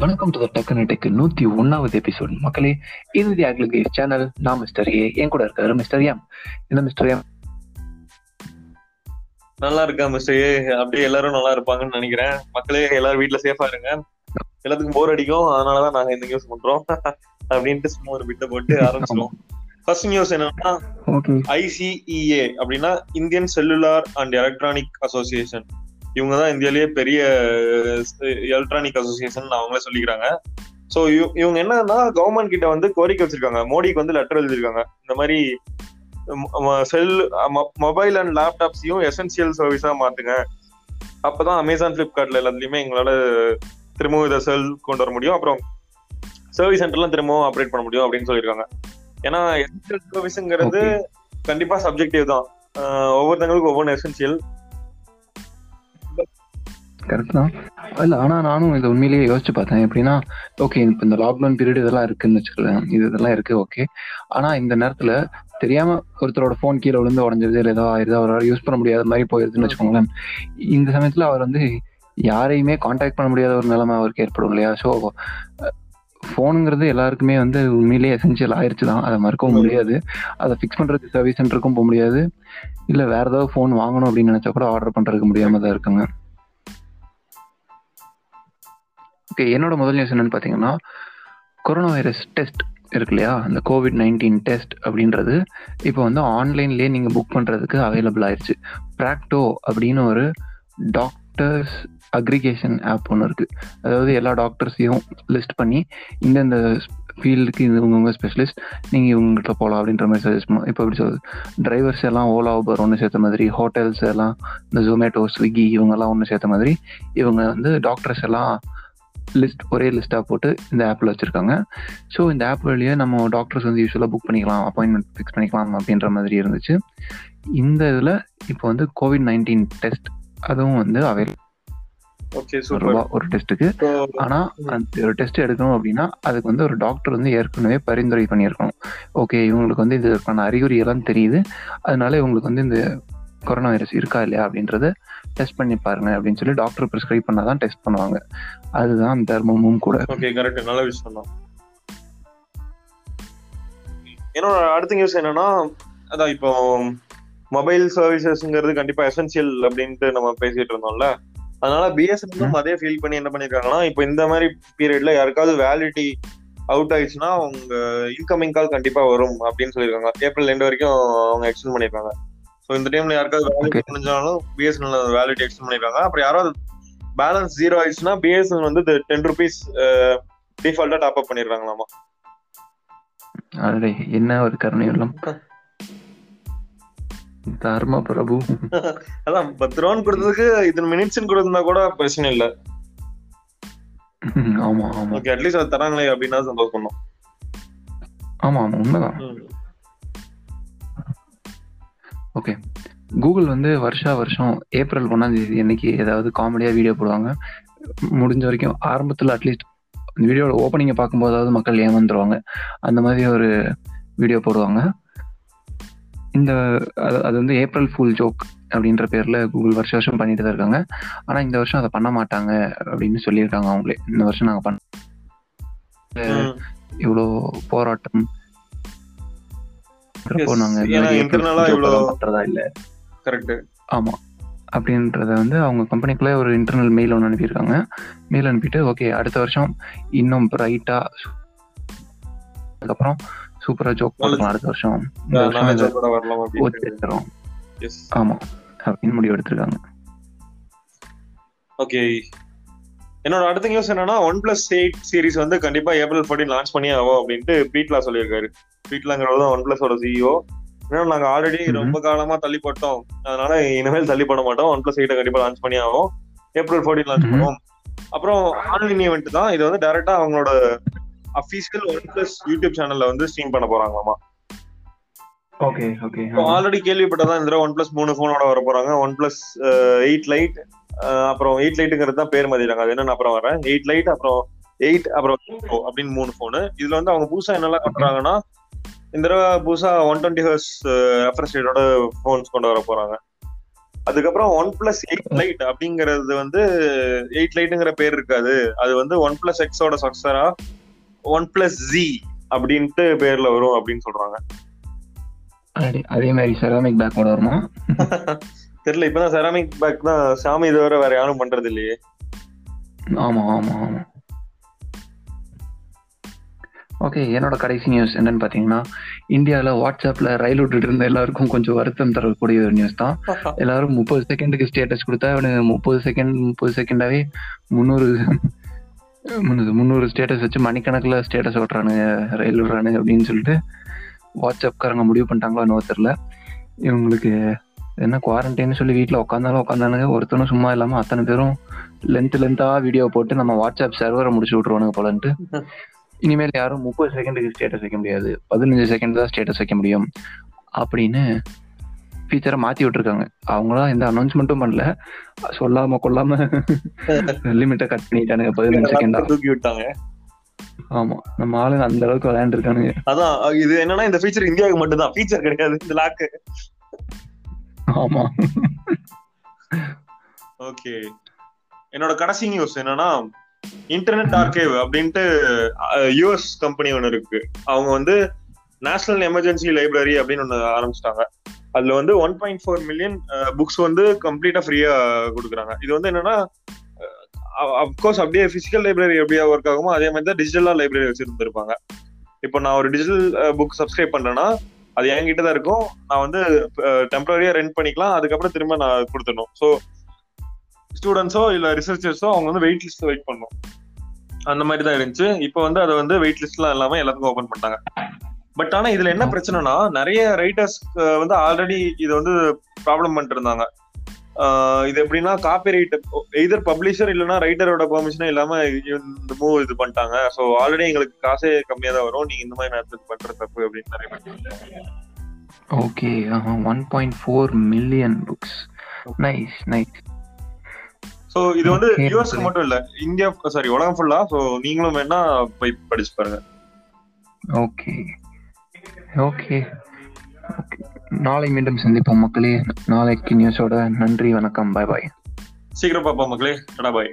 வணக்கம் to Deccan tech நூத்தி ஒன்னாவது எபிசோட் மக்களே இது தி சேனல் நான் மிஸ்டர் ஏ என் கூட இருக்காரு மிஸ்டர் எம் இந்த மிஸ்டர் எம் நல்லா இருக்கா மிஸ்டர் ஏ அப்படியே எல்லாரும் நல்லா இருப்பாங்கன்னு நினைக்கிறேன். மக்களே எல்லாரும் வீட்ல சேஃபா இருங்க. எல்லாத்துக்கும் போர் அடிக்கும். அதனாலதான் நாங்க இந்த நியூஸ் பண்றோம். அப்படின்ட்டு சும்மா ஒரு பிட்ட போட்டு ஆரம்பிச்சிடும் ஃபர்ஸ்ட் நியூஸ் என்னன்னா ஐசிஇஏ அப்படின்னா Indian cellular and electronic association இவங்க தான் இந்தியாலேயே பெரிய எலக்ட்ரானிக் அசோசியேஷன் அவங்களே சொல்லிக்கிறாங்க. ஸோ இவங்க என்னன்னா கவர்மெண்ட் கிட்ட வந்து கோரிக்கை வச்சிருக்காங்க. மோடிக்கு வந்து லெட்டர் எழுதிருக்காங்க இந்த மாதிரி செல் மொபைல் அண்ட் லேப்டாப்ஸையும் எசென்சியல் சர்வீஸா மாத்துங்க. அப்பதான் அமேசான் பிளிப்கார்ட்ல எல்லாத்துலயுமே எங்களால திரும்பவும் இதை செல் கொண்டு வர முடியும். அப்புறம் சர்வீஸ் சென்டர்லாம் திரும்பவும் ஆப்ரேட் பண்ண முடியும் அப்படின்னு சொல்லியிருக்காங்க. ஏன்னா எசென்சியல் சர்வீஸ்ங்கிறது கண்டிப்பா சப்ஜெக்டிவ் தான். ஒவ்வொருத்தங்களுக்கும் ஒவ்வொன்று எசென்சியல் கரெக்ட் தான். இல்ல ஆனா நானும் இதை உண்மையிலேயே யோசிச்சு பார்த்தேன். எப்படின்னா ஓகே இப்போ இந்த லாக்டவுன் பீரியட் இதெல்லாம் இருக்குன்னு வச்சுக்கலாம் இது இதெல்லாம் இருக்கு ஓகே ஆனா இந்த நேரத்துல தெரியாம ஒருத்தரோட ஃபோன் கீழே விழுந்து உடஞ்சிருது இல்லை ஏதோ ஆயிருது அவரால் யூஸ் பண்ண முடியாத மாதிரி போயிருதுன்னு வச்சுக்கோங்களேன். இந்த சமயத்துல அவர் வந்து யாரையுமே காண்டாக்ட் பண்ண முடியாத ஒரு நிலைமை அவருக்கு ஏற்படும் இல்லையா? ஸோ ஃபோனுங்கிறது எல்லாருக்குமே வந்து உண்மையிலேயே எசென்சியல் ஆயிடுச்சு தான். அதை மறுக்கவும் முடியாது. அதை ஃபிக்ஸ் பண்றதுக்கு சர்வீஸ் சென்டருக்கும் போக முடியாது. இல்லை வேற ஏதாவது ஃபோன் வாங்கணும் அப்படின்னு நினைச்சா கூட ஆர்டர் பண்றதுக்கு முடியாம தான் இருக்குங்க. ஓகே என்னோட முதல் நியூஸ் என்னன்னு பார்த்தீங்கன்னா கொரோனா வைரஸ் டெஸ்ட் இருக்கு இல்லையா? அந்த கோவிட் நைன்டீன் டெஸ்ட் அப்படின்றது இப்போ வந்து ஆன்லைன்லேயே நீங்கள் புக் பண்ணுறதுக்கு அவைலபிள் ஆயிடுச்சு ப்ராக்டோ அப்படின்னு ஒரு டாக்டர்ஸ் அக்ரிகேஷன் ஆப் ஒன்று இருக்குது அதாவது எல்லா டாக்டர்ஸையும் லிஸ்ட் பண்ணி இந்தந்த ஃபீல்டுக்கு இது உங்கவுங்க ஸ்பெஷலிஸ்ட் நீங்கள் இவங்ககிட்ட போகலாம் அப்படின்ற மாதிரி சஜஸ்ட் பண்ணுவோம் இப்போ எப்படி சொல்றது? டிரைவர்ஸ் எல்லாம் ஓலா ஊபர் ஒன்று சேர்த்த மாதிரி ஹோட்டல்ஸ் எல்லாம் இந்த ஜொமேட்டோ ஸ்விக்கி இவங்கெல்லாம் ஒன்று சேர்த்த மாதிரி இவங்க வந்து டாக்டர்ஸ் எல்லாம் லிஸ்ட் ஒரே லிஸ்ட்டாக போட்டு இந்த ஆப்பில் வச்சுருக்காங்க. ஸோ இந்த ஆப் வழியாக நம்ம டாக்டர்ஸ் வந்து யூஸ்வலாக புக் பண்ணிக்கலாம் அப்பாயின்மெண்ட் ஃபிக்ஸ் பண்ணிக்கலாம் அப்படின்ற மாதிரி இருந்துச்சு. இந்த இதில் இப்போ வந்து கோவிட் நைன்டீன் டெஸ்ட் அதுவும் வந்து அவைலபிள் ரூபா ஒரு டெஸ்ட்டுக்கு ஆனால் அந்த ஒரு டெஸ்ட் எடுக்கணும் அப்படின்னா அதுக்கு வந்து ஒரு டாக்டர் வந்து ஏற்கனவே பரிந்துரை பண்ணியிருக்கணும். ஓகே இவங்களுக்கு வந்து இதுக்கான அறிகுறி எல்லாம் தெரியுது. அதனால இவங்களுக்கு வந்து இந்த கொரோனா வைரஸ் இருக்கா இல்லையா அப்படின்றத டெஸ்ட் பண்ணி பாருங்க அப்படின்னு சொல்லி டாக்டர் ப்ரிஸ்கிரைப் பண்ணாதான் டெஸ்ட் பண்ணுவாங்க. அதுதான் தர்மமும் கூட. ஓகே கரெக்ட் நல்ல விஷயம் தான். என்னோட அடுத்த நியூஸ் என்னன்னா அதான் இப்போ மொபைல் சர்வீசஸ்ங்கிறது கண்டிப்பா எசென்சியல் அப்படின்ட்டு நம்ம பேசிட்டு இருந்தோம்ல. அதனால பிஎஸ்என்எல்லும் அதே ஃபீல் பண்ணி என்ன பண்ணிருக்காங்கன்னா இப்போ இந்த மாதிரி பீரியட்ல யாருக்காவது வேலிடிட்டி அவுட் ஆயிடுச்சுன்னா அவங்க இன்கமிங் கால் கண்டிப்பா வரும் அப்படின்னு சொல்லியிருக்காங்க. ஏப்ரல் ரெண்டு வரைக்கும் அவங்க எக்ஸ்டெண்ட் பண்ணியிருக்காங்க ஸோ இந்த டைம்ல யாருக்காவது வேலிடி முடிஞ்சாலும் பிஎஸ்என்எல் வேலிடி எக்ஸ்டெண்ட் பண்ணிருக்காங்க அப்புறம் யாராவது பேலன்ஸ் ஜீரோ ஆயிடுச்சுன்னா பிஎஸ்என்எல் வந்து டென் ருபீஸ் டிஃபால்ட்டா டாப் அப் பண்ணிருக்காங்களாமா அடே என்ன ஒரு கருணை உள்ளம் தர்ம பிரபு. அதான் பத்து ரூபான்னு கொடுத்ததுக்கு இத்தனை மினிட்ஸ் கொடுத்தா கூட பிரச்சனை இல்ல. ஆமா ஆமா. ஓகே அட்லீஸ்ட் அது தராங்களே அப்படின்னா சந்தோஷம் பண்ணோம் ஆமா ஆமா உண்மைதான். ஓகே கூகுள் வந்து வருஷா வருஷம் ஏப்ரல் ஒன்னாம் தேதி என்னைக்கு ஏதாவது காமெடியா வீடியோ போடுவாங்க. முடிஞ்ச வரைக்கும் ஆரம்பத்துல அட்லீஸ்ட் வீடியோட ஓப்பனிங்கை பார்க்கும்போதாவது மக்கள் ஏமாந்துருவாங்க. அந்த மாதிரி ஒரு வீடியோ போடுவாங்க. இந்த அது அது வந்து ஏப்ரல் ஃபுல் ஜோக் அப்படின்ற பேர்ல கூகுள் வருஷ வருஷம் பண்ணிட்டு தான் இருக்காங்க. ஆனா இந்த வருஷம் அதை பண்ண மாட்டாங்க அப்படின்னு சொல்லியிருக்காங்க அவங்களே. இந்த வருஷம் நாங்க பண்ண இவ்வளோ போராட்டம் பண்றதா இல்ல. கரெக்ட் ஆமா. அப்படின்றத வந்து அவங்க கம்பெனிக்குள்ளே ஒரு இன்டர்னல் மெயில் ஒன்று அனுப்பியிருக்காங்க. மெயில் அனுப்பிட்டு ஓகே அடுத்த வருஷம் இன்னும் பிரைட்டா அதுக்கப்புறம் சூப்பரா ஜோக் போட்டுக்கலாம். அடுத்த வருஷம் தரோம் ஆமா. அப்படின்னு முடிவு எடுத்திருக்காங்க. ஓகே என்னோட அடுத்த நியூஸ் என்னன்னா ஒன் பிளஸ் எயிட் சீரிஸ் வந்து கண்டிப்பா ஏப்ரல் ஃபோர்டீன் லான்ச் பண்ணி ஆகும் அப்படின்ட்டு பீட்லா சொல்லியிருக்காரு. பீட்லாங்கிறவர் தான் ஒன் பிளஸோட சிஇஓ ஏன்னா நாங்க ஆல்ரெடி ரொம்ப காலமா தள்ளி போட்டோம் அதனால இனிமேல் தள்ளி போட மாட்டோம். ஒன் பிளஸ் எயிட்ட கண்டிப்பா லான்ச் பண்ணி ஆகும் ஏப்ரல் ஃபோர்டீன் லான்ச் பண்ணுவோம். அப்புறம் ஆன்லைன் ஈவெண்ட் தான். இது வந்து டைரக்டா அவங்களோட அபிஷியல் ஒன் பிளஸ் யூடியூப் சேனல்ல வந்து ஸ்ட்ரீம் பண்ண போறாங்களாமா. ஓகே ஓகே ஆல்ரெடி கேள்விப்பட்டதான் இந்த ஒன் பிளஸ் மூணு போனோட வர போறாங்க. ஒன் பிளஸ் எயிட் லைட் அப்புறம் எயிட் லைட்டுங்கிறது தான் பேர் மாத்திட்டாங்க. அது என்னன்னு அப்புறம் வரேன். எயிட் லைட் அப்புறம் எயிட் அப்புறம் அப்படின்னு மூணு போனு இதுல வந்து அவங்க புதுசா என்னெல்லாம் பண்றாங்கன்னா இந்த தடவை புதுசா ஒன் டுவெண்ட்டி ஹர்ஸ் ரெஃப்ரெஷ் ரேட்டோட போன்ஸ் கொண்டு வர போறாங்க. அதுக்கப்புறம் ஒன் பிளஸ் எயிட் லைட் அப்படிங்கறது வந்து எயிட் லைட்டுங்கிற பேர் இருக்காது. அது வந்து ஒன் பிளஸ் எக்ஸோட சக்சரா ஒன் பிளஸ் ஜி அப்படின்ட்டு பேர்ல வரும் அப்படின்னு சொல்றாங்க. அதே- அதே மாதிரி செராமிக் பேக்கோட வருமா? தெரியல இப்பதான் செராமிக் பேக் தான் சாமி தவிர வேற யாரும் பண்றது இல்லையே. ஆமா ஆமா ஆமா. ஓகே என்னோட கடைசி நியூஸ் என்னன்னு பார்த்தீங்கன்னா இந்தியாவில் வாட்ஸ்அப்பில் ரயில் விட்டுட்டு இருந்த எல்லாருக்கும் கொஞ்சம் வருத்தம் தரக்கூடிய ஒரு நியூஸ் தான். எல்லாரும் முப்பது செகண்டுக்கு ஸ்டேட்டஸ் கொடுத்தா அவனுக்கு முப்பது செகண்ட் முப்பது செகண்டாவே முந்நூறு முந்நூறு முந்நூறு ஸ்டேட்டஸ் வச்சு மணிக்கணக்கில் ஸ்டேட்டஸ் ஓட்டுறானுங்க ரயில் விடுறானுங்க அப்படின்னு சொல்லிட்டு வாட்ஸ்அப்காரங்க முடிவு பண்ணிட்டாங்களோ என்னவோ தெரில இவங்களுக்கு என்ன குவாரண்டைன்னு சொல்லி வீட்டில் உட்காந்தாலும் உட்காந்தானுங்க ஒருத்தனும் சும்மா இல்லாமல் அத்தனை பேரும் லென்த் லென்த்தாக வீடியோ போட்டு நம்ம வாட்ஸ்அப் சர்வரை முடிச்சு விட்ருவானுங்க போலன்ட்டு. இனிமேல் யாரும் முப்பது செகண்டுக்கு ஸ்டேட்டஸ் வைக்க முடியாது. பதினஞ்சு செகண்ட் தான் ஸ்டேட்டஸ் வைக்க முடியும். அப்படின்னு ஃபீச்சரை மாத்தி விட்டுருக்காங்க. அவங்களா எந்த அனௌன்ஸ்மெண்ட்டும் பண்ணல. சொல்லாம கொள்ளாம லிமிட்டை கட் பண்ணிட்டானுங்க. பதினஞ்சு செகண்டா தூக்கி விட்டாங்க. ஆமா. நம்ம ஆளுங்க அந்த அளவுக்கு விளையாண்டுருக்கானுங்க. அதான் இது என்னன்னா இந்த ஃபீச்சர் இந்தியாவுக்கு மட்டும்தான். ஃபீச்சர் கிடையாது. இந்த லாக்கு ஆமா. ஓகே என்னோட கடைசி நியூஸ் என்னன்னா இன்டர்நெட் ஆர்கைவ் அப்படின்ட்டு யூஎஸ் கம்பெனி ஒன்று இருக்கு. அவங்க வந்து நேஷனல் எமர்ஜென்சி லைப்ரரி அப்படின்னு ஒன்று ஆரம்பிச்சிட்டாங்க. அதுல வந்து one point four million books வந்து கம்ப்ளீட்டா ஃப்ரீயா கொடுக்குறாங்க. இது வந்து என்னன்னா அப்கோர்ஸ் அப்படியே பிசிக்கல் லைப்ரரி எப்படியா ஒர்க் ஆகுமோ அதே மாதிரி தான் டிஜிட்டலா லைப்ரரி வச்சிருந்துருப்பாங்க. இப்போ நான் ஒரு டிஜிட்டல் புக் சப்ஸ்கிரைப் பண்றேன்னா அது என்கிட்ட தான் இருக்கும். நான் வந்து டெம்பரரியா ரெண்ட் பண்ணிக்கலாம். அதுக்கப்புறம் திரும்ப நான் கொடுத்துடணும். ஸோ ஸ்டூடெண்ட்ஸோ இல்ல ரிசர்ச்சர்ஸோ அவங்க வந்து வெயிட் லிஸ்ட் வெயிட் பண்ணும் அந்த மாதிரி தான் இருந்துச்சு. இப்போ வந்து அதை வந்து வெயிட் லிஸ்ட்லாம் இல்லாம எல்லாத்துக்கும் ஓபன் பண்ணிட்டாங்க. பட் ஆனா இதுல என்ன பிரச்சனைனா நிறைய ரைட்டர்ஸ் வந்து ஆல்ரெடி இதை வந்து ப்ராப்ளம் பண்ணிட்டு இருந்தாங்க இது எப்படின்னா காப்பி ரைட் எதர் பப்ளிஷர் இல்லைன்னா ரைட்டரோட பெர்மிஷனே இல்லாம இந்த மூவ் இது பண்ணிட்டாங்க. ஸோ ஆல்ரெடி எங்களுக்கு காசே கம்மியா தான் வரும். நீங்க இந்த மாதிரி நேரத்துக்கு பண்ற தப்பு அப்படின்னு நிறைய. Okay one point four million books nice nice so இது வந்து. யூஎஸ்க்கு மட்டும் இல்ல. இந்தியா சாரி உலகம் ஃபுல்லா சோ நீங்களும் வேணா போய் படிச்சு பாருங்க. ஓகே ஓகே ஓகே நாளை மீண்டும் சந்திப்போம் மக்களே. நாளைக்கு நியூஸோட நன்றி வணக்கம் பாய் பாய் சீக்கிரம் பாப்பா மக்களே. டடா பாய்